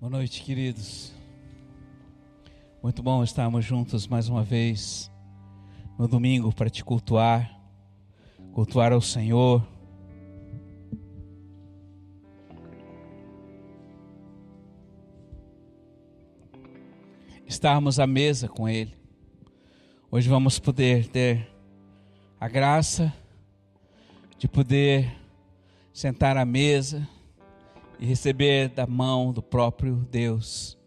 Boa noite, queridos. Muito bom estarmos juntos mais uma vez no domingo para te cultuar, cultuar ao Senhor. Estarmos à mesa com Ele. Hoje vamos poder ter a graça de poder sentar à mesa e receber da mão do próprio Deus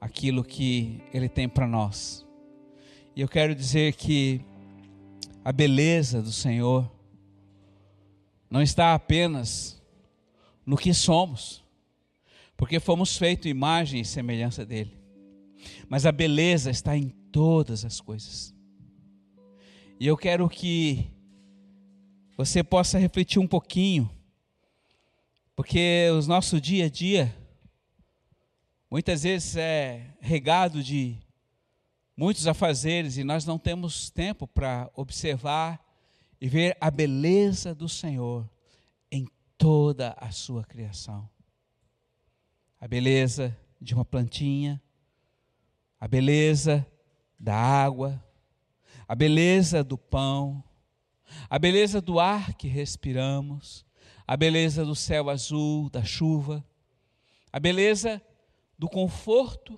aquilo que Ele tem para nós. E eu quero dizer que a beleza do Senhor não está apenas no que somos, porque fomos feitos imagem e semelhança dele, mas a beleza está em todas as coisas. E eu quero que você possa refletir um pouquinho porque o nosso dia a dia, muitas vezes é regado de muitos afazeres e nós não temos tempo para observar e ver a beleza do Senhor em toda a sua criação. A beleza de uma plantinha, a beleza da água, a beleza do pão, a beleza do ar que respiramos, a beleza do céu azul, da chuva, a beleza do conforto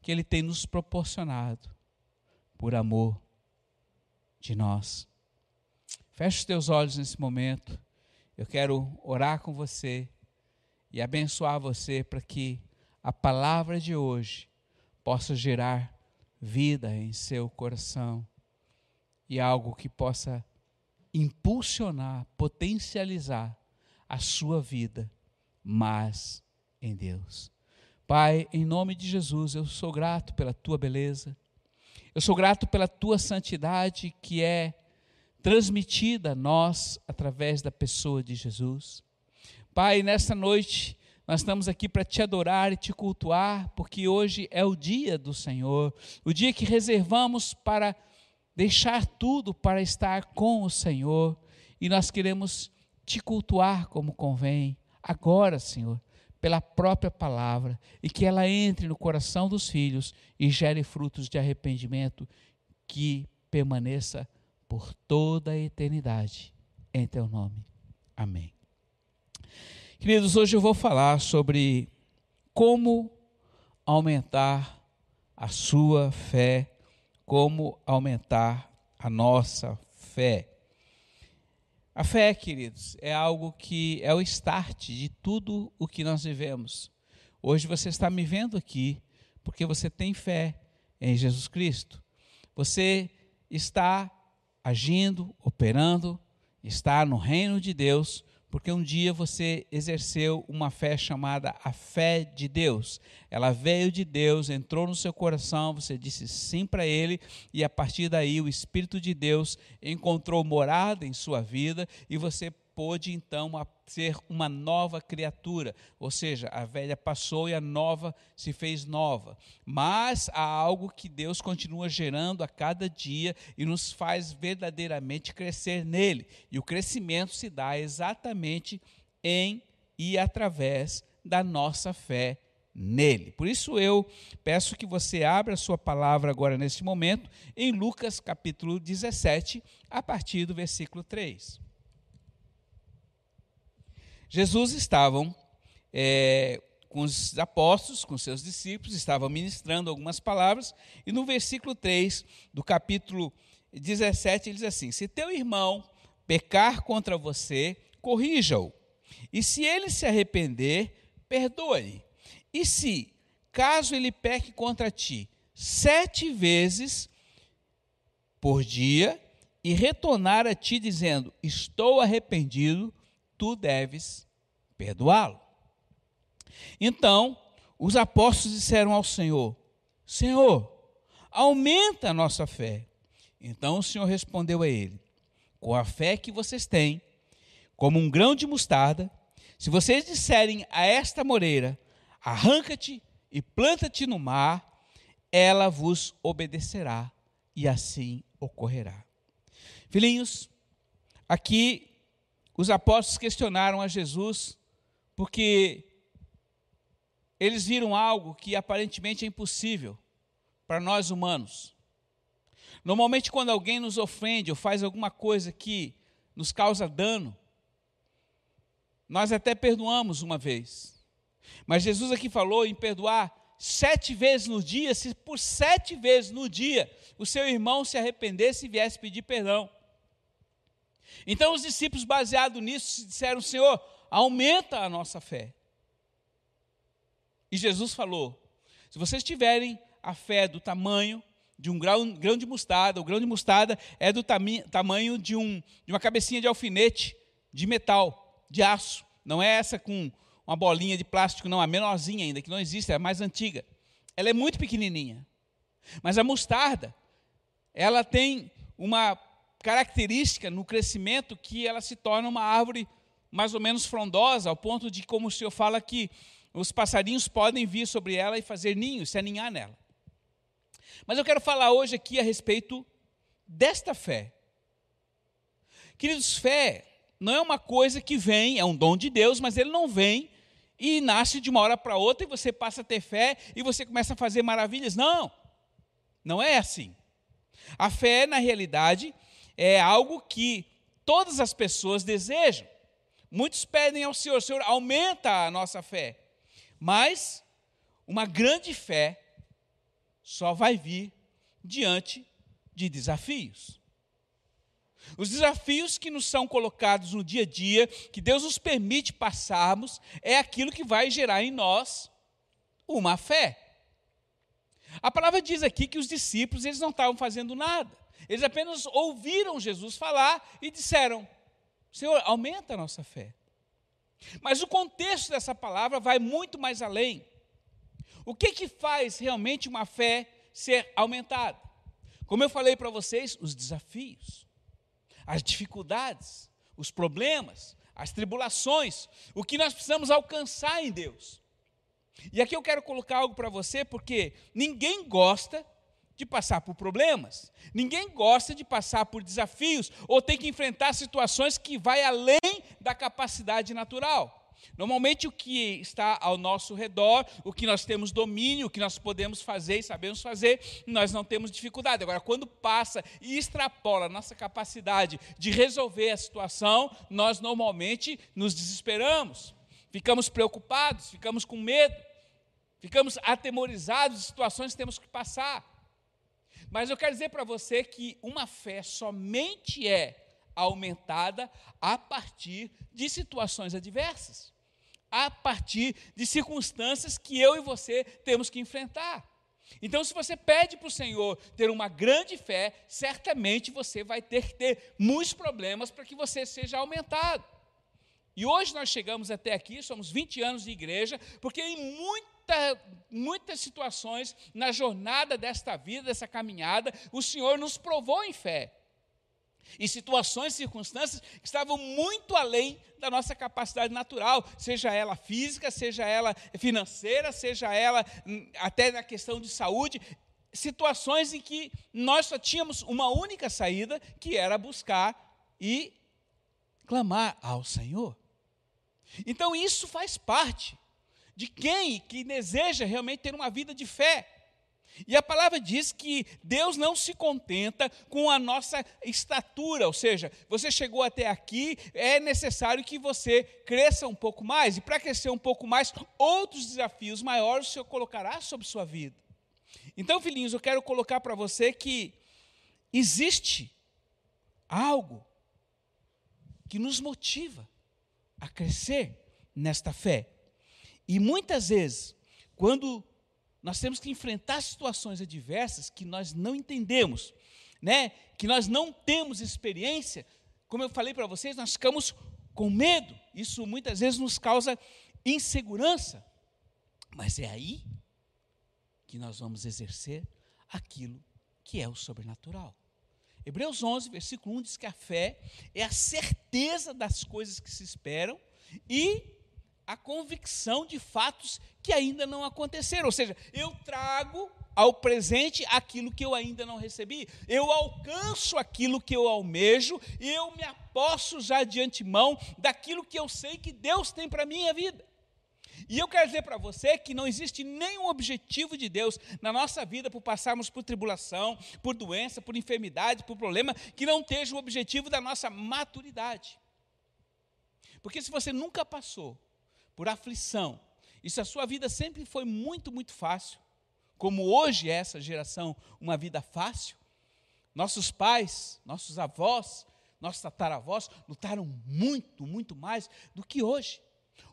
que Ele tem nos proporcionado por amor de nós. Feche os teus olhos nesse momento. Eu quero orar com você e abençoar você para que a palavra de hoje possa gerar vida em seu coração e algo que possa impulsionar, potencializar a sua vida, mas em Deus. Pai, em nome de Jesus, eu sou grato pela tua beleza, eu sou grato pela tua santidade que é transmitida a nós através da pessoa de Jesus. Pai, nesta noite nós estamos aqui para te adorar e te cultuar, porque hoje é o dia do Senhor, o dia que reservamos para deixar tudo para estar com o Senhor, e nós queremos te cultuar como convém, agora, Senhor, pela própria palavra, e que ela entre no coração dos filhos e gere frutos de arrependimento que permaneça por toda a eternidade. Em teu nome. Amém. Queridos, hoje eu vou falar sobre como aumentar a sua fé, como aumentar a nossa fé. A fé, queridos, é algo que é o start de tudo o que nós vivemos. Hoje você está me vendo aqui porque você tem fé em Jesus Cristo. Você está agindo, operando, está no reino de Deus porque um dia você exerceu uma fé chamada a fé de Deus. Ela veio de Deus, entrou no seu coração, você disse sim para Ele, e a partir daí o Espírito de Deus encontrou morada em sua vida e você pôde então ser uma nova criatura, ou seja, a velha passou e a nova se fez nova. Mas há algo que Deus continua gerando a cada dia e nos faz verdadeiramente crescer nele. E o crescimento se dá exatamente em e através da nossa fé nele. Por isso eu peço que você abra a sua palavra agora neste momento em Lucas capítulo 17, a partir do versículo 3. Jesus estavam é, com os apóstolos, com seus discípulos, estavam ministrando algumas palavras, e no versículo 3 do capítulo 17 ele diz assim: Se teu irmão pecar contra você, corrija-o, e se ele se arrepender, perdoe. E se, caso ele peque contra ti sete vezes por dia, e retornar a ti dizendo: Estou arrependido, tu deves perdoá-lo. Então, os apóstolos disseram ao Senhor: Senhor, aumenta a nossa fé. Então o Senhor respondeu a ele: Com a fé que vocês têm, como um grão de mostarda, se vocês disserem a esta moreira: Arranca-te e planta-te no mar, ela vos obedecerá, e assim ocorrerá. Filhinhos, aqui os apóstolos questionaram a Jesus, porque eles viram algo que aparentemente é impossível para nós humanos. Normalmente, quando alguém nos ofende ou faz alguma coisa que nos causa dano, nós até perdoamos uma vez. Mas Jesus aqui falou em perdoar sete vezes no dia, se por sete vezes no dia o seu irmão se arrependesse e viesse pedir perdão. Então os discípulos, baseados nisso, disseram: Senhor, aumenta a nossa fé. E Jesus falou: se vocês tiverem a fé do tamanho de um grão, de mostarda, o grão de mostarda é do tamanho de, um, de uma cabecinha de alfinete de metal, de aço. Não é essa com uma bolinha de plástico, não, a menorzinha ainda, que não existe, é a mais antiga. Ela é muito pequenininha. Mas a mostarda, ela tem uma característica no crescimento que ela se torna uma árvore mais ou menos frondosa, ao ponto de, como o senhor fala, que os passarinhos podem vir sobre ela e fazer ninhos, se aninhar nela. Mas eu quero falar hoje aqui a respeito desta fé. Queridos, fé não é uma coisa que vem, é um dom de Deus, mas ele não vem e nasce de uma hora para outra e você passa a ter fé e você começa a fazer maravilhas. Não, não é assim. A fé, na realidade, é algo que todas as pessoas desejam. Muitos pedem ao Senhor, Senhor, aumenta a nossa fé. Mas uma grande fé só vai vir diante de desafios. Os desafios que nos são colocados no dia a dia, que Deus nos permite passarmos, é aquilo que vai gerar em nós uma fé. A palavra diz aqui que os discípulos eles não estavam fazendo nada. Eles apenas ouviram Jesus falar e disseram: Senhor, aumenta a nossa fé. Mas o contexto dessa palavra vai muito mais além. O que que faz realmente uma fé ser aumentada? Como eu falei para vocês, os desafios as dificuldades, os problemas, as tribulações, o que nós precisamos alcançar em Deus. E aqui eu quero colocar algo para você, porque ninguém gosta de passar por problemas, ninguém gosta de passar por desafios ou tem que enfrentar situações que vai além da capacidade natural. Normalmente, o que está ao nosso redor, o que nós temos domínio, o que nós podemos fazer e sabemos fazer, nós não temos dificuldade. Agora, quando passa e extrapola a nossa capacidade de resolver a situação, nós normalmente nos desesperamos, ficamos preocupados, ficamos com medo, ficamos atemorizados de situações que temos que passar. Mas eu quero dizer para você que uma fé somente é aumentada a partir de situações adversas a partir de circunstâncias que eu e você temos que enfrentar. Então, se você pede para o Senhor ter uma grande fé, certamente você vai ter que ter muitos problemas para que você seja aumentado. E hoje nós chegamos até aqui, somos 20 anos de igreja, porque em muita, muitas situações na jornada desta vida, dessa caminhada, o Senhor nos provou em fé em situações, circunstâncias que estavam muito além da nossa capacidade natural, seja ela física, seja ela financeira, seja ela hum, até na questão de saúde, situações em que nós só tínhamos uma única saída, que era buscar e clamar ao Senhor. Então isso faz parte de quem que deseja realmente ter uma vida de fé. E a palavra diz que Deus não se contenta com a nossa estatura, ou seja, você chegou até aqui, é necessário que você cresça um pouco mais, e para crescer um pouco mais, outros desafios maiores o Senhor colocará sobre sua vida. Então, filhinhos, eu quero colocar para você que existe algo que nos motiva a crescer nesta fé. E muitas vezes, quando nós temos que enfrentar situações adversas que nós não entendemos, né? que nós não temos experiência. Como eu falei para vocês, nós ficamos com medo. Isso muitas vezes nos causa insegurança. Mas é aí que nós vamos exercer aquilo que é o sobrenatural. Hebreus 11, versículo 1 diz que a fé é a certeza das coisas que se esperam e a convicção de fatos que ainda não aconteceram. Ou seja, eu trago ao presente aquilo que eu ainda não recebi. Eu alcanço aquilo que eu almejo e eu me aposto já de antemão daquilo que eu sei que Deus tem para a minha vida. E eu quero dizer para você que não existe nenhum objetivo de Deus na nossa vida por passarmos por tribulação, por doença, por enfermidade, por problema, que não esteja o objetivo da nossa maturidade. Porque se você nunca passou por aflição, e se a sua vida sempre foi muito, muito fácil, como hoje é essa geração uma vida fácil, nossos pais, nossos avós, nossos tataravós lutaram muito, muito mais do que hoje.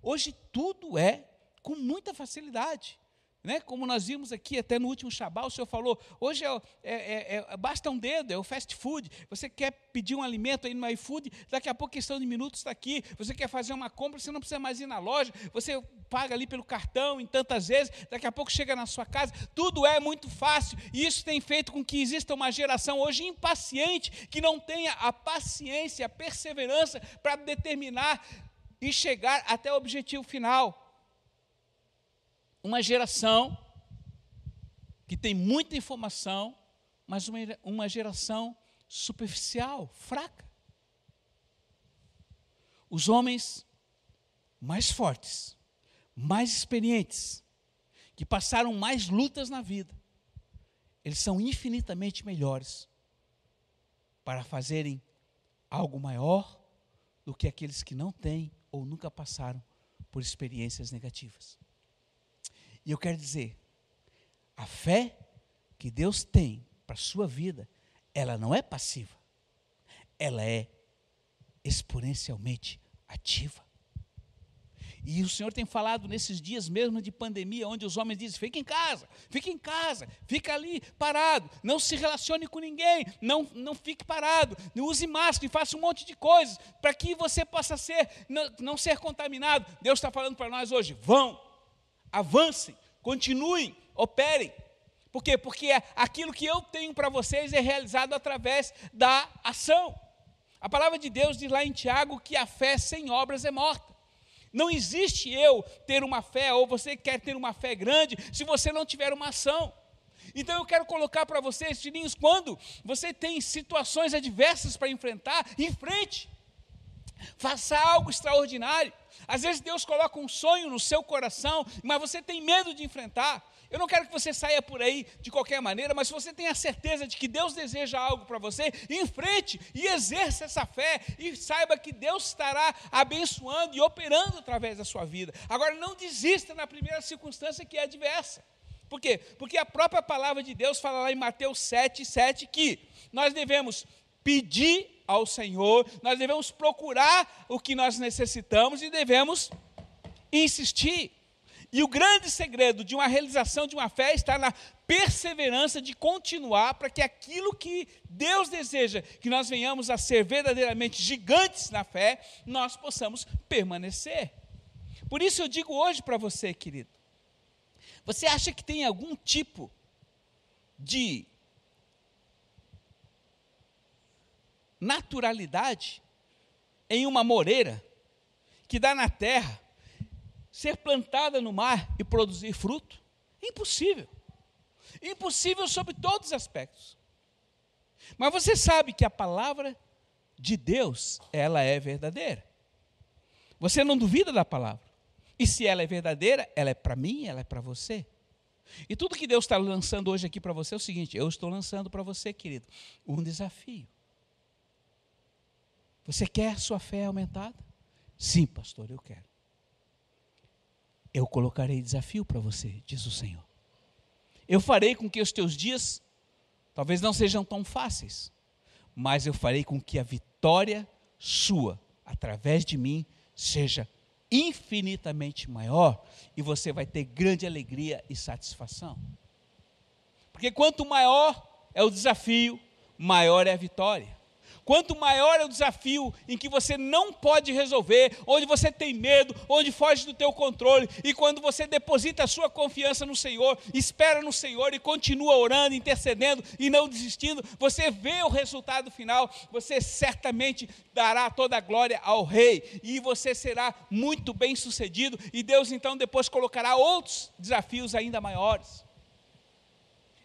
Hoje tudo é com muita facilidade. Né? Como nós vimos aqui até no último Shabá, o Senhor falou, hoje é, é, é, é, basta um dedo, é o fast food. Você quer pedir um alimento aí no iFood, daqui a pouco, questão de minutos, está aqui. Você quer fazer uma compra, você não precisa mais ir na loja, você paga ali pelo cartão em tantas vezes, daqui a pouco chega na sua casa. Tudo é muito fácil, e isso tem feito com que exista uma geração hoje impaciente, que não tenha a paciência, a perseverança para determinar e chegar até o objetivo final. Uma geração que tem muita informação, mas uma, uma geração superficial, fraca. Os homens mais fortes, mais experientes, que passaram mais lutas na vida, eles são infinitamente melhores para fazerem algo maior do que aqueles que não têm ou nunca passaram por experiências negativas. E eu quero dizer, a fé que Deus tem para a sua vida, ela não é passiva, ela é exponencialmente ativa. E o Senhor tem falado nesses dias mesmo de pandemia, onde os homens dizem: fique em casa, fique em casa, fica ali parado, não se relacione com ninguém, não, não fique parado, use máscara e faça um monte de coisas para que você possa ser, não, não ser contaminado. Deus está falando para nós hoje: vão, avancem, continuem, operem. Por quê? Porque aquilo que eu tenho para vocês é realizado através da ação. A palavra de Deus diz lá em Tiago que a fé sem obras é morta. Não existe eu ter uma fé, ou você quer ter uma fé grande, se você não tiver uma ação. Então eu quero colocar para vocês, filhinhos, quando você tem situações adversas para enfrentar, enfrente. Faça algo extraordinário. Às vezes Deus coloca um sonho no seu coração, mas você tem medo de enfrentar. Eu não quero que você saia por aí de qualquer maneira, mas se você tem a certeza de que Deus deseja algo para você, enfrente e exerça essa fé e saiba que Deus estará abençoando e operando através da sua vida. Agora, não desista na primeira circunstância que é adversa. Por quê? Porque a própria palavra de Deus fala lá em Mateus 7, 7 que nós devemos pedir ao Senhor, nós devemos procurar o que nós necessitamos e devemos insistir. E o grande segredo de uma realização de uma fé está na perseverança de continuar para que aquilo que Deus deseja que nós venhamos a ser verdadeiramente gigantes na fé, nós possamos permanecer. Por isso eu digo hoje para você, querido, você acha que tem algum tipo de naturalidade em uma moreira que dá na terra, ser plantada no mar e produzir fruto? Impossível. Impossível sobre todos os aspectos. Mas você sabe que a palavra de Deus, ela é verdadeira. Você não duvida da palavra. E se ela é verdadeira, ela é para mim, ela é para você. E tudo que Deus está lançando hoje aqui para você é o seguinte: eu estou lançando para você, querido, um desafio. Você quer sua fé aumentada? Sim, pastor, eu quero. Eu colocarei desafio para você, diz o Senhor. Eu farei com que os teus dias talvez não sejam tão fáceis, mas eu farei com que a vitória sua, através de mim, seja infinitamente maior e você vai ter grande alegria e satisfação. Porque quanto maior é o desafio, maior é a vitória. Quanto maior é o desafio em que você não pode resolver, onde você tem medo, onde foge do teu controle, e quando você deposita a sua confiança no Senhor, espera no Senhor e continua orando, intercedendo e não desistindo, você vê o resultado final, você certamente dará toda a glória ao rei e você será muito bem sucedido e Deus então depois colocará outros desafios ainda maiores.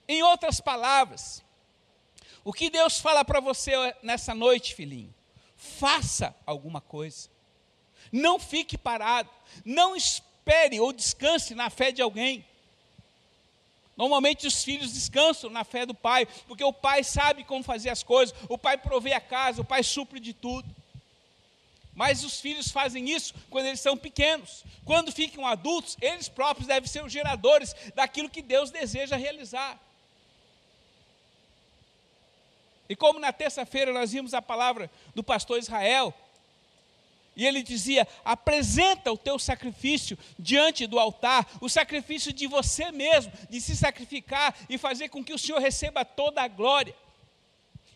Em outras palavras, o que Deus fala para você nessa noite, filhinho? Faça alguma coisa. Não fique parado. Não espere ou descanse na fé de alguém. Normalmente os filhos descansam na fé do pai, porque o pai sabe como fazer as coisas, o pai provê a casa, o pai supre de tudo. Mas os filhos fazem isso quando eles são pequenos. Quando ficam adultos, eles próprios devem ser os geradores daquilo que Deus deseja realizar. E como na terça-feira nós vimos a palavra do pastor Israel, e ele dizia: apresenta o teu sacrifício diante do altar, o sacrifício de você mesmo, de se sacrificar e fazer com que o Senhor receba toda a glória.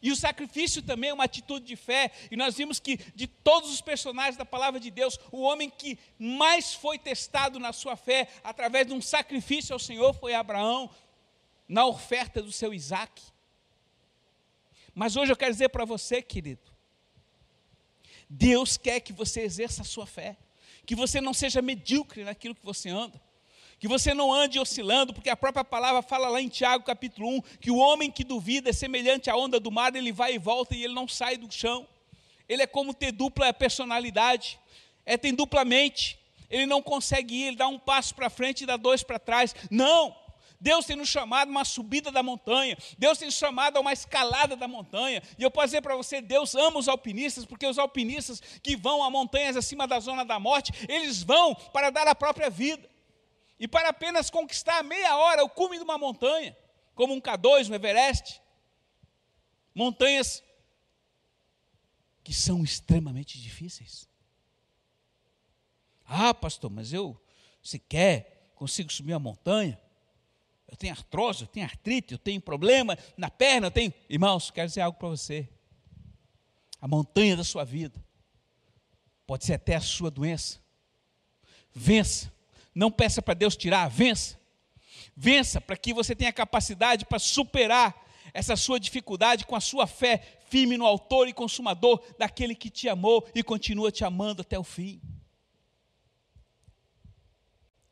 E o sacrifício também é uma atitude de fé, e nós vimos que de todos os personagens da palavra de Deus, o homem que mais foi testado na sua fé, através de um sacrifício ao Senhor, foi Abraão, na oferta do seu Isaac. Mas hoje eu quero dizer para você, querido, Deus quer que você exerça a sua fé, que você não seja medíocre naquilo que você anda, que você não ande oscilando, porque a própria palavra fala lá em Tiago capítulo 1, que o homem que duvida é semelhante à onda do mar, ele vai e volta e ele não sai do chão. Ele é como ter dupla personalidade, é tem duplamente. Ele não consegue ir, ele dá um passo para frente e dá dois para trás. Não! Deus tem nos chamado a uma subida da montanha, Deus tem nos chamado a uma escalada da montanha. E eu posso dizer para você: Deus ama os alpinistas, porque os alpinistas que vão a montanhas acima da zona da morte, eles vão para dar a própria vida e para apenas conquistar meia hora o cume de uma montanha, como um K2, um Everest. Montanhas que são extremamente difíceis. Ah, pastor, mas eu sequer consigo subir a montanha. Eu tenho artrose, eu tenho artrite, eu tenho problema na perna, eu tenho. Irmãos, quero dizer algo para você. A montanha da sua vida pode ser até a sua doença. Vença não peça para Deus tirar, vença. Vença para que você tenha capacidade para superar essa sua dificuldade com a sua fé firme no autor e consumador daquele que te amou e continua te amando até o fim.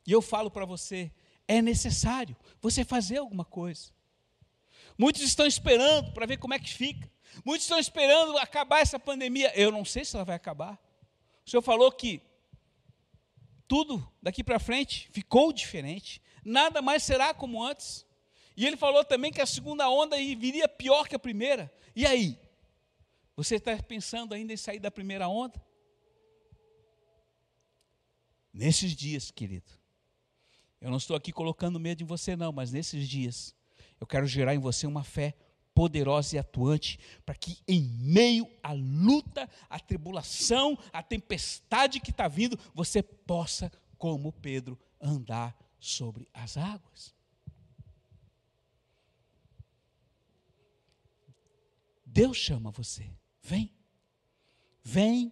E eu falo para você, é necessário você fazer alguma coisa. Muitos estão esperando para ver como é que fica. Muitos estão esperando acabar essa pandemia. Eu não sei se ela vai acabar. O Senhor falou que tudo daqui para frente ficou diferente, nada mais será como antes. E ele falou também que a segunda onda viria pior que a primeira. E aí? Você está pensando ainda em sair da primeira onda? Nesses dias, querido, eu não estou aqui colocando medo em você, não, mas nesses dias, eu quero gerar em você uma fé poderosa e atuante, para que em meio à luta, à tribulação, à tempestade que está vindo, você possa, como Pedro, andar sobre as águas. Deus chama você, vem, vem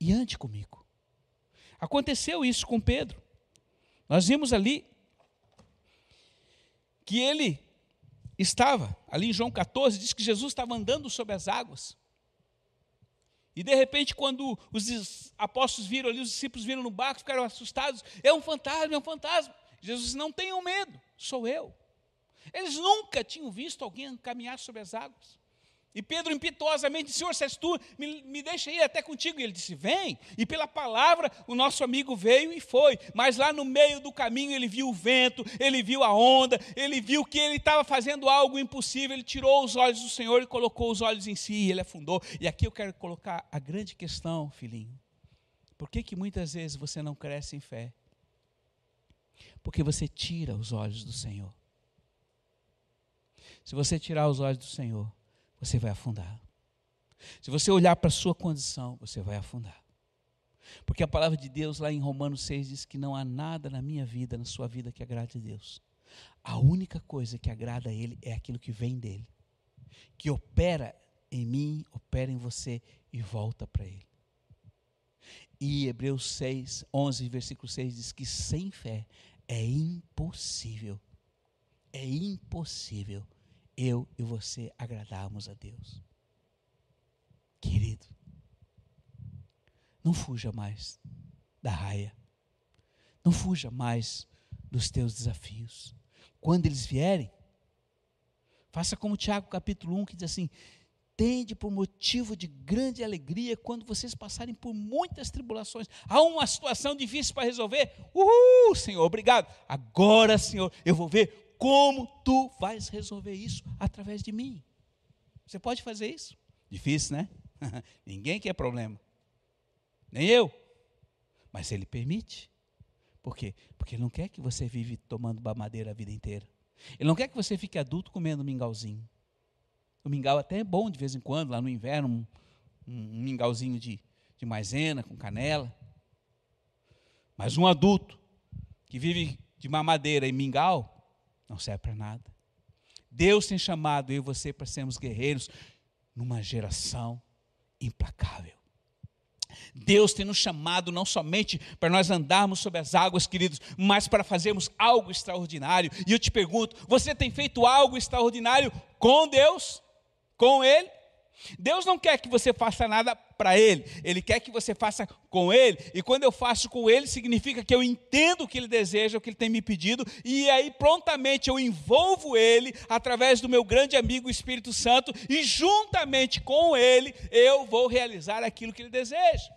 e ande comigo. Aconteceu isso com Pedro. Nós vimos ali que ele estava, ali em João 14, diz que Jesus estava andando sobre as águas. E de repente, quando os apóstolos viram ali, os discípulos viram no barco, ficaram assustados: é um fantasma, é um fantasma. Jesus não tenham medo, sou eu. Eles nunca tinham visto alguém caminhar sobre as águas. E Pedro impetuosamente disse: Senhor, se és tu, me, me deixa ir até contigo. E ele disse: Vem. E pela palavra, o nosso amigo veio e foi. Mas lá no meio do caminho, ele viu o vento, ele viu a onda, ele viu que ele estava fazendo algo impossível. Ele tirou os olhos do Senhor e colocou os olhos em si, e ele afundou. E aqui eu quero colocar a grande questão, filhinho. Por que, que muitas vezes você não cresce em fé? Porque você tira os olhos do Senhor. Se você tirar os olhos do Senhor, você vai afundar. Se você olhar para a sua condição, você vai afundar. Porque a palavra de Deus, lá em Romanos 6, diz que não há nada na minha vida, na sua vida, que agrade a Deus. A única coisa que agrada a Ele é aquilo que vem dEle, que opera em mim, opera em você e volta para Ele. E Hebreus 6, 11, versículo 6 diz que sem fé é impossível, é impossível eu e você agradarmos a Deus. Querido, não fuja mais da raia. Não fuja mais dos teus desafios. Quando eles vierem, faça como Tiago capítulo 1 que diz assim: tende por motivo de grande alegria quando vocês passarem por muitas tribulações. Há uma situação difícil para resolver. Uhul, Senhor, obrigado. Agora, Senhor, eu vou ver como tu vais resolver isso através de mim. Você pode fazer isso? Difícil, né? Ninguém quer problema. Nem eu. Mas ele permite. Por quê? Porque ele não quer que você vive tomando madeira a vida inteira. Ele não quer que você fique adulto comendo mingauzinho. O mingau até é bom de vez em quando, lá no inverno, um, um mingauzinho de, de maisena com canela. Mas um adulto que vive de mamadeira e mingau não serve para nada. Deus tem chamado eu e você para sermos guerreiros numa geração implacável. Deus tem nos chamado não somente para nós andarmos sobre as águas, queridos, mas para fazermos algo extraordinário. E eu te pergunto: você tem feito algo extraordinário com Deus? com Ele. Deus não quer que você faça nada para Ele, Ele quer que você faça com Ele, e quando eu faço com Ele, significa que eu entendo o que Ele deseja, o que Ele tem me pedido, e aí prontamente eu envolvo Ele através do meu grande amigo Espírito Santo, e juntamente com Ele eu vou realizar aquilo que Ele deseja.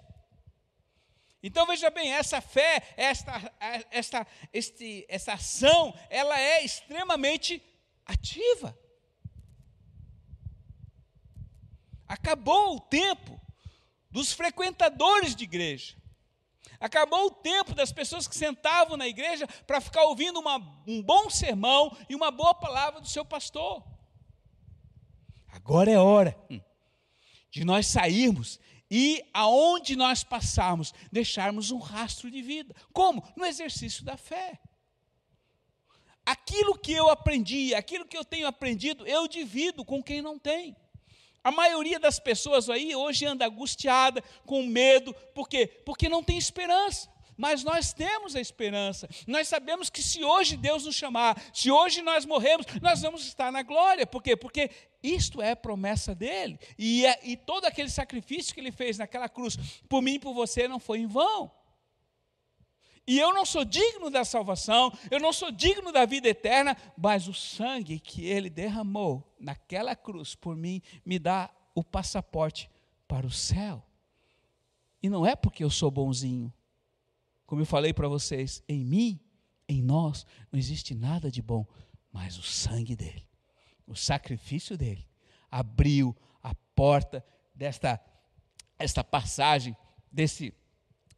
Então veja bem, essa fé, esta, esta, este, essa ação, ela é extremamente ativa. Acabou o tempo dos frequentadores de igreja. Acabou o tempo das pessoas que sentavam na igreja para ficar ouvindo uma, um bom sermão e uma boa palavra do seu pastor. Agora é hora de nós sairmos e aonde nós passarmos, deixarmos um rastro de vida. Como? No exercício da fé. Aquilo que eu aprendi, aquilo que eu tenho aprendido, eu divido com quem não tem. A maioria das pessoas aí hoje anda angustiada, com medo, por quê? Porque não tem esperança. Mas nós temos a esperança. Nós sabemos que se hoje Deus nos chamar, se hoje nós morremos, nós vamos estar na glória. Por quê? Porque isto é promessa dele. E, é, e todo aquele sacrifício que ele fez naquela cruz, por mim e por você, não foi em vão. E eu não sou digno da salvação, eu não sou digno da vida eterna, mas o sangue que ele derramou naquela cruz por mim me dá o passaporte para o céu. E não é porque eu sou bonzinho. Como eu falei para vocês, em mim, em nós, não existe nada de bom, mas o sangue dele, o sacrifício dele, abriu a porta desta esta passagem, desse,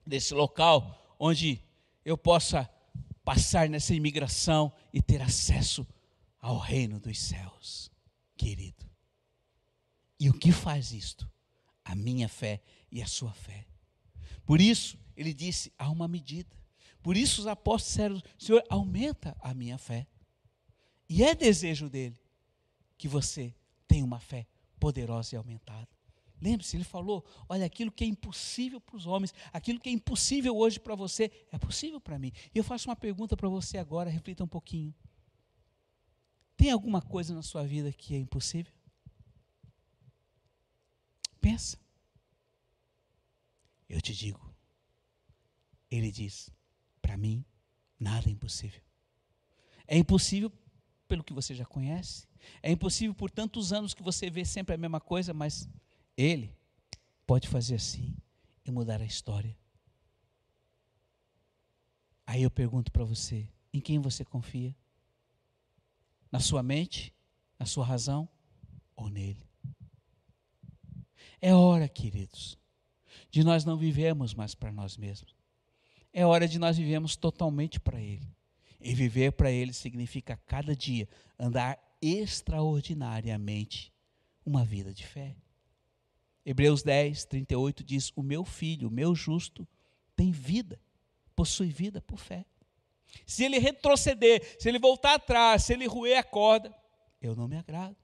desse local onde eu possa passar nessa imigração e ter acesso ao reino dos céus, querido. E o que faz isto? A minha fé e a sua fé. Por isso, ele disse: há uma medida. Por isso, os apóstolos disseram: Senhor, aumenta a minha fé. E é desejo dele que você tenha uma fé poderosa e aumentada. Lembre-se, ele falou: olha, aquilo que é impossível para os homens, aquilo que é impossível hoje para você, é possível para mim. E eu faço uma pergunta para você agora, reflita um pouquinho. Tem alguma coisa na sua vida que é impossível? Pensa. Eu te digo, ele diz: para mim, nada é impossível. É impossível pelo que você já conhece, é impossível por tantos anos que você vê sempre a mesma coisa, mas ele pode fazer assim e mudar a história. Aí eu pergunto para você: em quem você confia? Na sua mente? Na sua razão? Ou nele? É hora, queridos, de nós não vivemos mais para nós mesmos. É hora de nós vivemos totalmente para Ele. E viver para Ele significa cada dia andar extraordinariamente uma vida de fé. Hebreus 10, 38 diz: O meu filho, o meu justo, tem vida, possui vida por fé. Se ele retroceder, se ele voltar atrás, se ele roer a corda, eu não me agrado.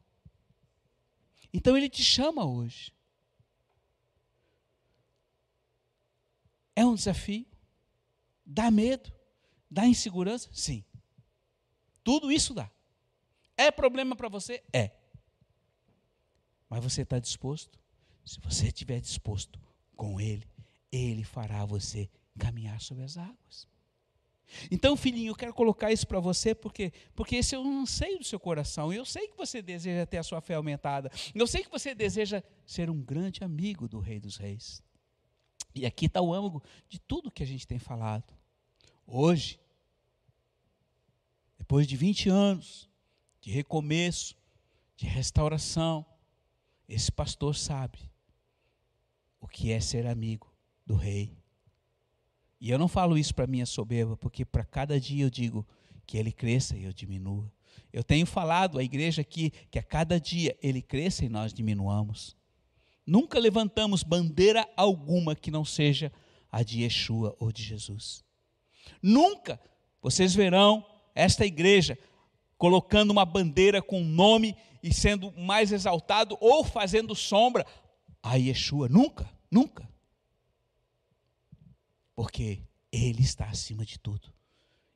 Então ele te chama hoje. É um desafio? Dá medo? Dá insegurança? Sim. Tudo isso dá. É problema para você? É. Mas você está disposto? Se você estiver disposto com Ele, Ele fará você caminhar sobre as águas. Então, filhinho, eu quero colocar isso para você porque porque esse é um anseio do seu coração. Eu sei que você deseja ter a sua fé aumentada. Eu sei que você deseja ser um grande amigo do Rei dos Reis. E aqui está o âmago de tudo que a gente tem falado. Hoje, depois de 20 anos de recomeço, de restauração, esse pastor sabe o que é ser amigo do rei. E eu não falo isso para minha soberba, porque para cada dia eu digo que ele cresça e eu diminua. Eu tenho falado à igreja aqui que a cada dia ele cresça e nós diminuamos. Nunca levantamos bandeira alguma que não seja a de Yeshua ou de Jesus. Nunca vocês verão esta igreja colocando uma bandeira com nome e sendo mais exaltado ou fazendo sombra a Yeshua. Nunca, nunca. Porque Ele está acima de tudo.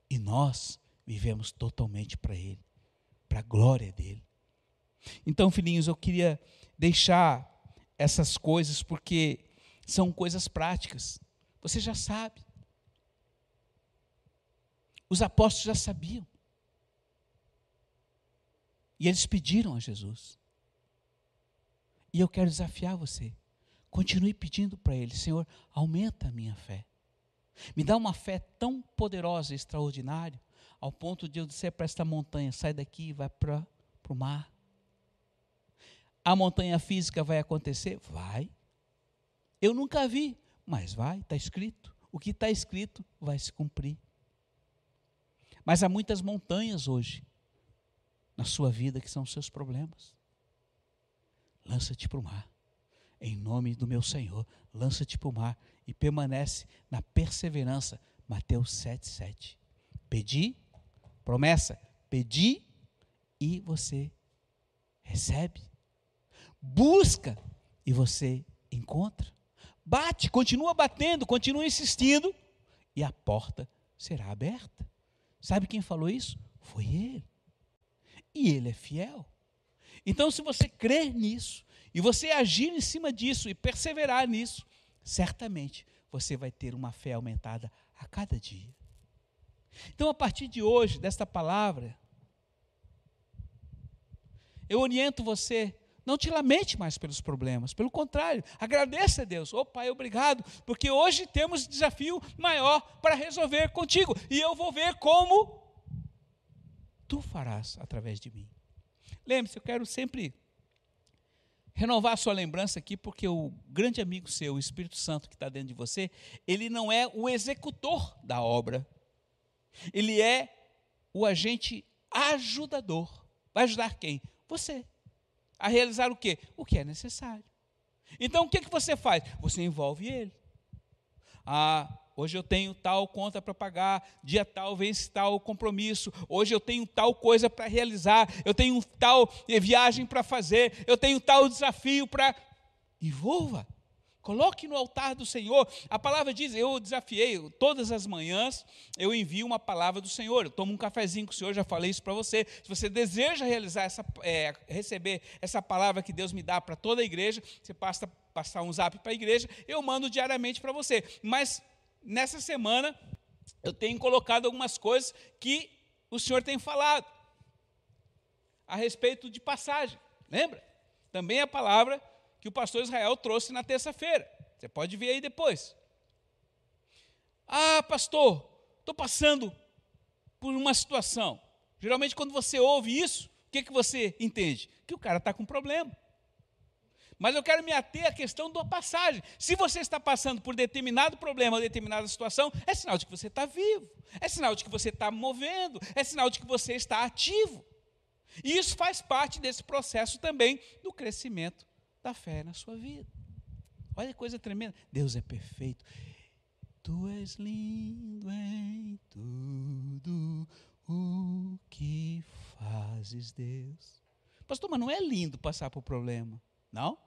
E nós vivemos totalmente para Ele, para a glória dEle. Então, filhinhos, eu queria deixar essas coisas porque são coisas práticas. Você já sabe. Os apóstolos já sabiam. E eles pediram a Jesus. E eu quero desafiar você. Continue pedindo para Ele, Senhor, aumenta a minha fé. Me dá uma fé tão poderosa e extraordinária, ao ponto de eu dizer para esta montanha: sai daqui e vai para o mar. A montanha física vai acontecer? Vai. Eu nunca vi, mas vai, está escrito. O que está escrito vai se cumprir. Mas há muitas montanhas hoje na sua vida que são os seus problemas. Lança-te para o mar. Em nome do meu Senhor, lança-te para o mar e permanece na perseverança. Mateus 7, 7. Pedi, promessa, pedi e você recebe. Busca e você encontra. Bate, continua batendo, continua insistindo e a porta será aberta. Sabe quem falou isso? Foi ele. E ele é fiel. Então, se você crer nisso, e você agir em cima disso e perseverar nisso, certamente você vai ter uma fé aumentada a cada dia. Então, a partir de hoje, desta palavra, eu oriento você, não te lamente mais pelos problemas, pelo contrário, agradeça a Deus. Ô oh, Pai, obrigado, porque hoje temos desafio maior para resolver contigo, e eu vou ver como tu farás através de mim. Lembre-se, eu quero sempre renovar a sua lembrança aqui, porque o grande amigo seu, o Espírito Santo que está dentro de você, ele não é o executor da obra, ele é o agente ajudador. Vai ajudar quem? Você. A realizar o quê? O que é necessário. Então o que, que você faz? Você envolve ele. Ah, Hoje eu tenho tal conta para pagar, dia tal vence tal compromisso. Hoje eu tenho tal coisa para realizar, eu tenho tal viagem para fazer, eu tenho tal desafio para. Envolva. Coloque no altar do Senhor. A palavra diz: eu desafiei, todas as manhãs eu envio uma palavra do Senhor. Eu tomo um cafezinho com o Senhor, já falei isso para você. Se você deseja realizar essa, é, receber essa palavra que Deus me dá para toda a igreja, você passa passar um zap para a igreja, eu mando diariamente para você. Mas nessa semana eu tenho colocado algumas coisas que o Senhor tem falado a respeito de passagem. Lembra? Também a palavra que o pastor Israel trouxe na terça-feira. Você pode ver aí depois. Ah, pastor, estou passando por uma situação. Geralmente, quando você ouve isso, o que, que você entende? Que o cara está com problema. Mas eu quero me ater à questão da passagem. Se você está passando por determinado problema, determinada situação, é sinal de que você está vivo, é sinal de que você está movendo, é sinal de que você está ativo. E isso faz parte desse processo também do crescimento da fé na sua vida. Olha que coisa tremenda. Deus é perfeito. Tu és lindo em tudo o que fazes, Deus. Pastor, mas não é lindo passar por problema, não?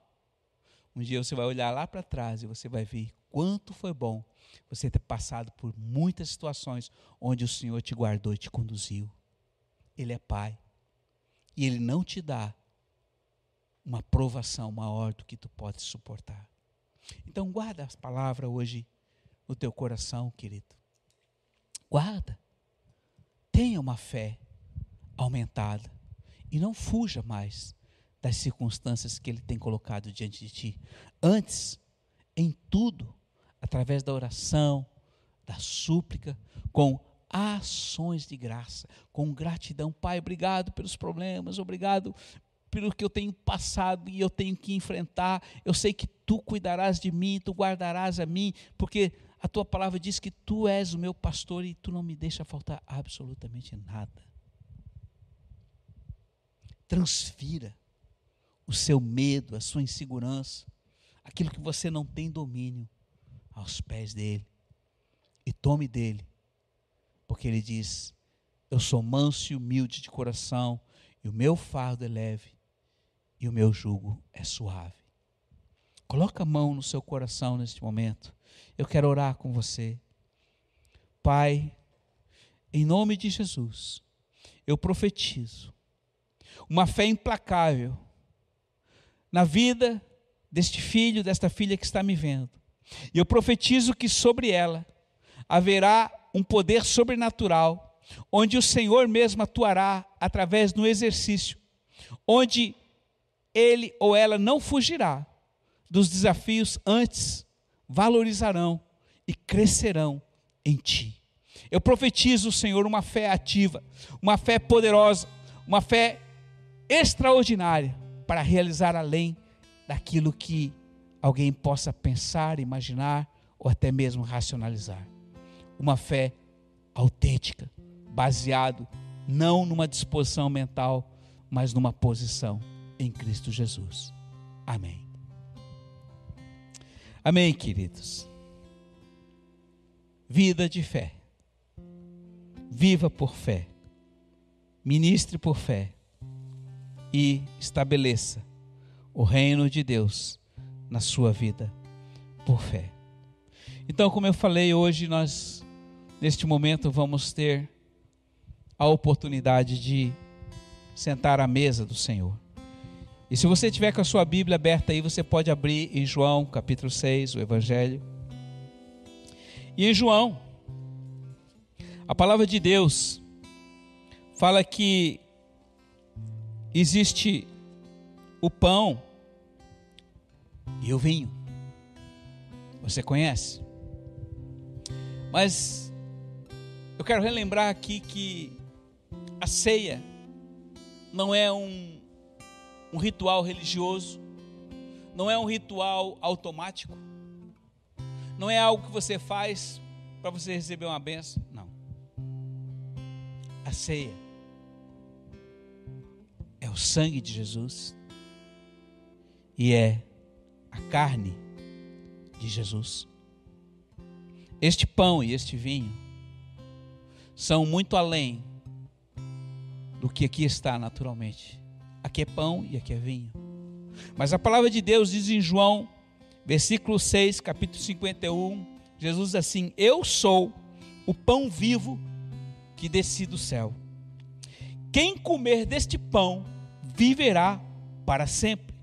Um dia você vai olhar lá para trás e você vai ver quanto foi bom você ter passado por muitas situações onde o Senhor te guardou e te conduziu. Ele é Pai. E Ele não te dá uma provação maior do que tu podes suportar. Então guarda as palavras hoje no teu coração, querido. Guarda. tenha uma fé aumentada e não fuja mais das circunstâncias que Ele tem colocado diante de ti. Antes, em tudo, através da oração, da súplica, com ações de graça, com gratidão. Pai, obrigado pelos problemas, obrigado pelo que eu tenho passado e eu tenho que enfrentar. Eu sei que tu cuidarás de mim, tu guardarás a mim, porque a tua palavra diz que tu és o meu pastor e tu não me deixa faltar absolutamente nada. Transfira o seu medo, a sua insegurança, aquilo que você não tem domínio, aos pés dele. E tome dele, porque ele diz: Eu sou manso e humilde de coração, e o meu fardo é leve, e o meu jugo é suave. Coloca a mão no seu coração neste momento. Eu quero orar com você. Pai, em nome de Jesus, eu profetizo uma fé implacável na vida deste filho, desta filha que está me vendo. E eu profetizo que sobre ela haverá um poder sobrenatural, onde o Senhor mesmo atuará através do exercício, onde ele ou ela não fugirá dos desafios, antes valorizarão e crescerão em ti. Eu profetizo, Senhor, uma fé ativa, uma fé poderosa, uma fé extraordinária para realizar além daquilo que alguém possa pensar, imaginar ou até mesmo racionalizar. Uma fé autêntica, baseado não numa disposição mental, mas numa posição em Cristo Jesus. Amém. Amém, queridos. Vida de fé. Viva por fé. Ministre por fé. E estabeleça o reino de Deus na sua vida por fé. Então, como eu falei, hoje nós, neste momento, vamos ter a oportunidade de sentar à mesa do Senhor. E se você tiver com a sua Bíblia aberta aí, você pode abrir em João, capítulo 6, o Evangelho. E em João, a palavra de Deus fala que existe o pão e o vinho. Você conhece? Mas eu quero relembrar aqui que a ceia não é um, um ritual religioso, não é um ritual automático, não é algo que você faz para você receber uma benção, não. A ceia o sangue de Jesus e é a carne de Jesus. Este pão e este vinho são muito além do que aqui está naturalmente. Aqui é pão e aqui é vinho. Mas a palavra de Deus diz em João, versículo 6, capítulo 51, Jesus diz assim: Eu sou o pão vivo que desci do céu. Quem comer deste pão viverá para sempre.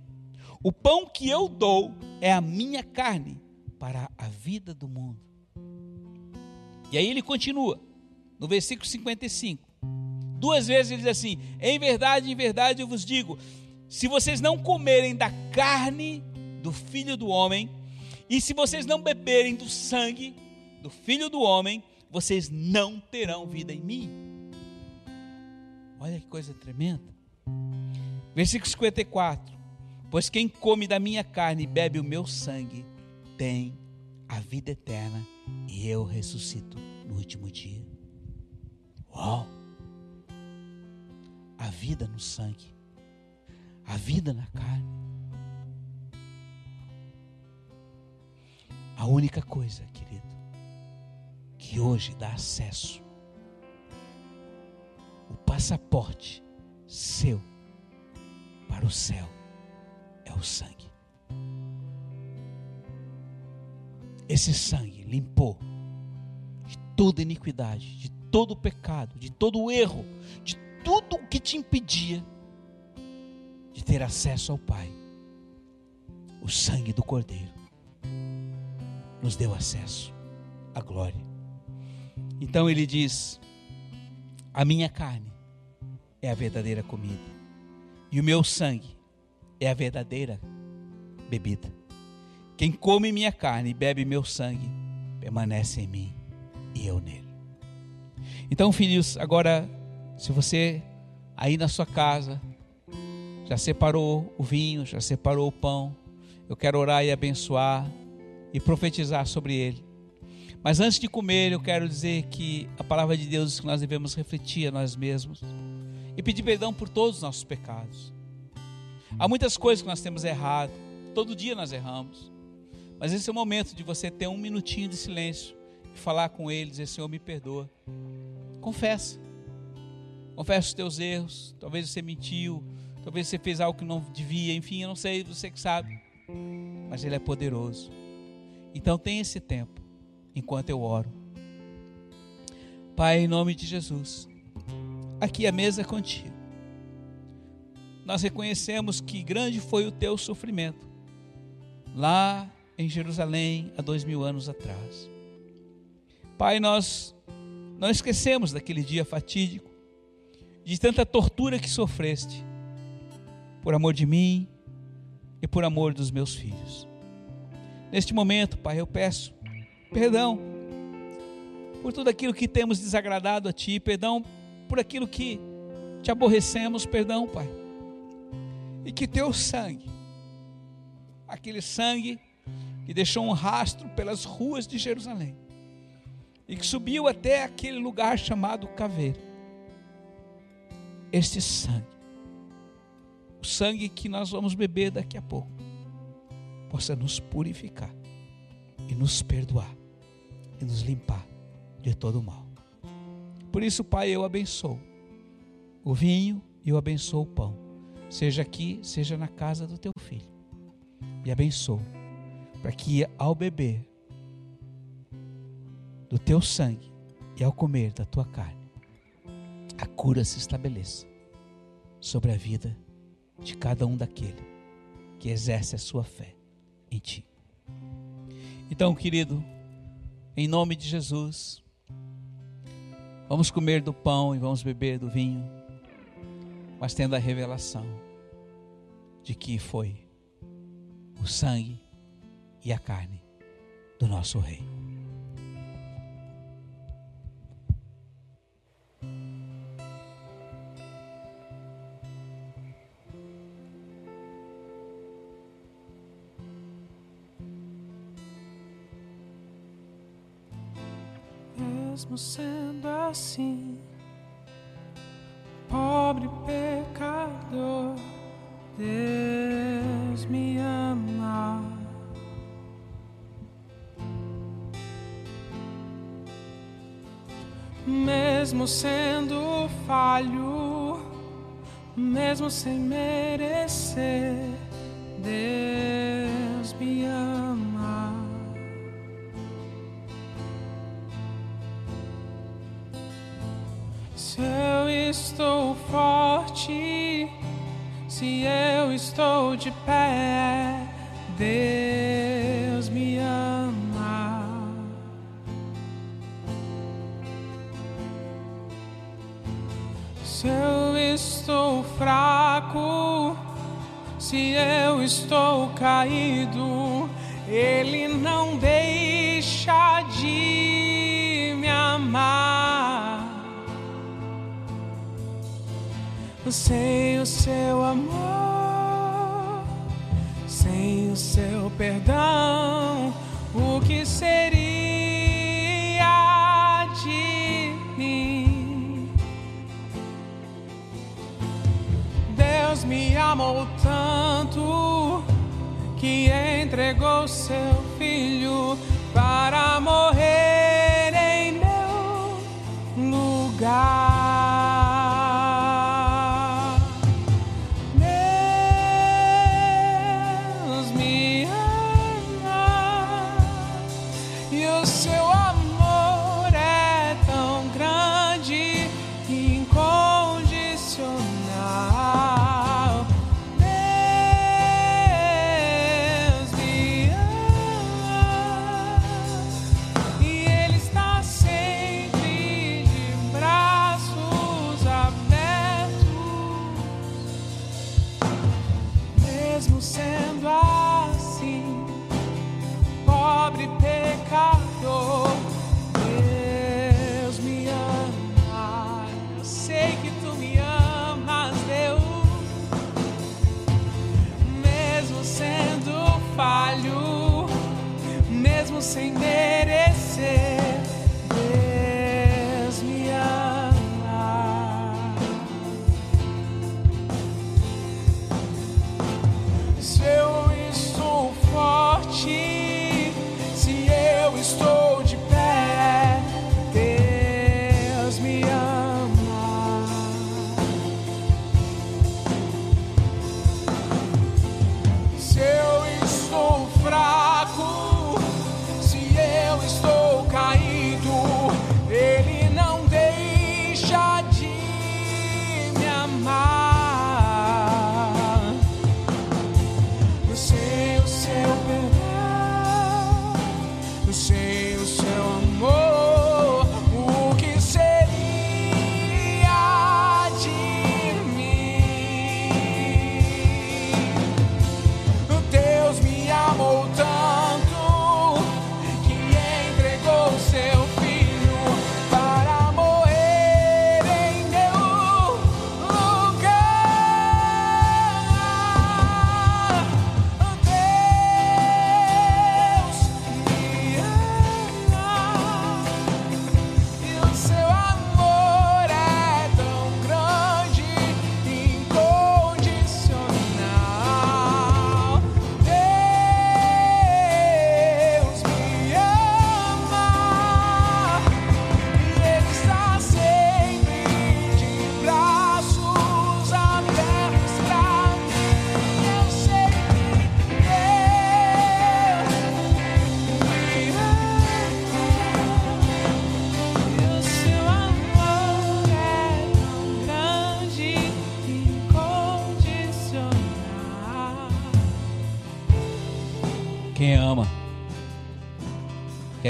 O pão que eu dou é a minha carne para a vida do mundo. E aí ele continua, no versículo 55. Duas vezes ele diz assim: Em verdade, em verdade eu vos digo, se vocês não comerem da carne do filho do homem, e se vocês não beberem do sangue do filho do homem, vocês não terão vida em mim. Olha que coisa tremenda. Versículo 54. Pois quem come da minha carne e bebe o meu sangue tem a vida eterna e eu ressuscito no último dia. Uau! A vida no sangue, a vida na carne. A única coisa, querido, que hoje dá acesso, o passaporte seu para o céu é o sangue. Esse sangue limpou de toda iniquidade, de todo pecado, de todo erro, de tudo o que te impedia de ter acesso ao Pai. O sangue do Cordeiro nos deu acesso à glória. Então ele diz: A minha carne é a verdadeira comida, e o meu sangue é a verdadeira bebida. Quem come minha carne e bebe meu sangue, permanece em mim e eu nele. Então, filhos, agora, se você aí na sua casa já separou o vinho, já separou o pão, eu quero orar e abençoar e profetizar sobre ele. Mas antes de comer, eu quero dizer que a palavra de Deus que nós devemos refletir a nós mesmos e pedir perdão por todos os nossos pecados. Há muitas coisas que nós temos errado, todo dia nós erramos. Mas esse é o momento de você ter um minutinho de silêncio e falar com ele, dizer: Senhor, me perdoa. Confessa. Confessa os teus erros. Talvez você mentiu, talvez você fez algo que não devia, enfim, eu não sei, você que sabe. Mas ele é poderoso. Então tem esse tempo enquanto eu oro. Pai, em nome de Jesus, aqui a mesa contigo. Nós reconhecemos que grande foi o teu sofrimento lá em Jerusalém há dois mil anos atrás. Pai, nós não esquecemos daquele dia fatídico, de tanta tortura que sofreste, por amor de mim e por amor dos meus filhos. Neste momento, Pai, eu peço perdão por tudo aquilo que temos desagradado a Ti, perdão por aquilo que te aborrecemos, perdão, Pai. E que Teu sangue, aquele sangue que deixou um rastro pelas ruas de Jerusalém e que subiu até aquele lugar chamado Caveiro. Este sangue, o sangue que nós vamos beber daqui a pouco, possa nos purificar e nos perdoar e nos limpar de todo o mal. Por isso, Pai, eu abençoo o vinho e eu abençoo o pão, seja aqui, seja na casa do teu filho. E abençoo, para que ao beber do teu sangue e ao comer da tua carne, a cura se estabeleça sobre a vida de cada um daquele que exerce a sua fé em ti. Então, querido, em nome de Jesus. Vamos comer do pão e vamos beber do vinho, mas tendo a revelação de que foi o sangue e a carne do nosso Rei. Mesmo sendo assim, pobre pecador, Deus me ama. Mesmo sendo falho, mesmo sem merecer, Deus de pé, Deus me ama. Se eu estou fraco, se eu estou caído, Ele não deixa de me amar. sem o seu amor, perdão, o que seria de mim? Deus me amou tanto que entregou seu filho para morrer em meu lugar.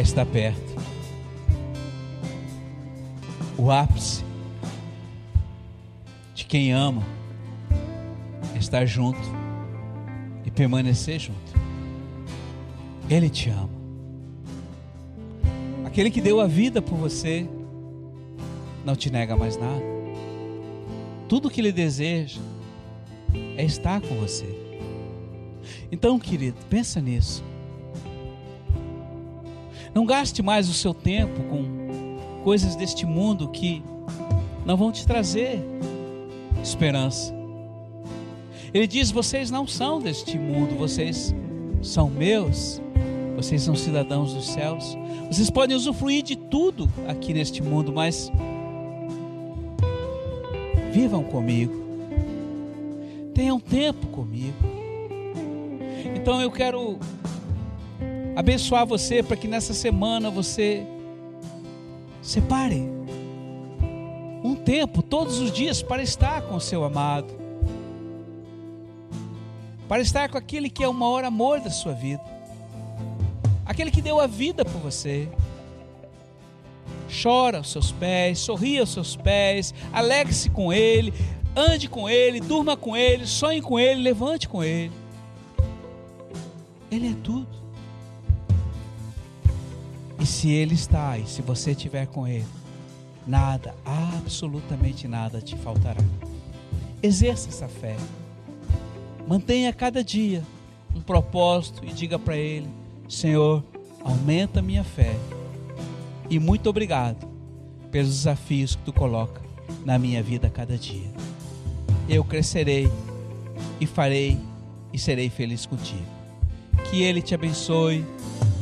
Estar perto. O ápice de quem ama é estar junto e permanecer junto. Ele te ama. Aquele que deu a vida por você não te nega mais nada. Tudo que ele deseja é estar com você. Então, querido, pensa nisso. Não gaste mais o seu tempo com coisas deste mundo que não vão te trazer esperança. Ele diz: vocês não são deste mundo, vocês são meus, vocês são cidadãos dos céus. Vocês podem usufruir de tudo aqui neste mundo, mas vivam comigo, tenham tempo comigo. Então eu quero abençoar você para que nessa semana você separe um tempo todos os dias para estar com o seu amado, para estar com aquele que é o maior amor da sua vida, aquele que deu a vida por você. Chora aos seus pés, sorria aos seus pés, alegre-se com ele, ande com ele, durma com ele, sonhe com ele, levante com ele. Ele é tudo. E se Ele está e se você estiver com Ele, nada, absolutamente nada te faltará. Exerça essa fé. Mantenha cada dia um propósito e diga para Ele: Senhor, aumenta minha fé. E muito obrigado pelos desafios que tu coloca na minha vida a cada dia. Eu crescerei e farei e serei feliz contigo. Que Ele te abençoe,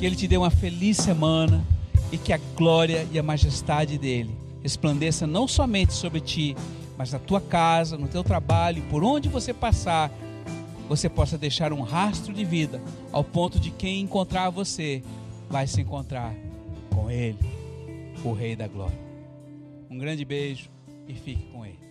que Ele te dê uma feliz semana e que a glória e a majestade dele resplandeça não somente sobre ti, mas na tua casa, no teu trabalho, por onde você passar, você possa deixar um rastro de vida, ao ponto de quem encontrar você vai se encontrar com Ele, o Rei da Glória. Um grande beijo e fique com Ele.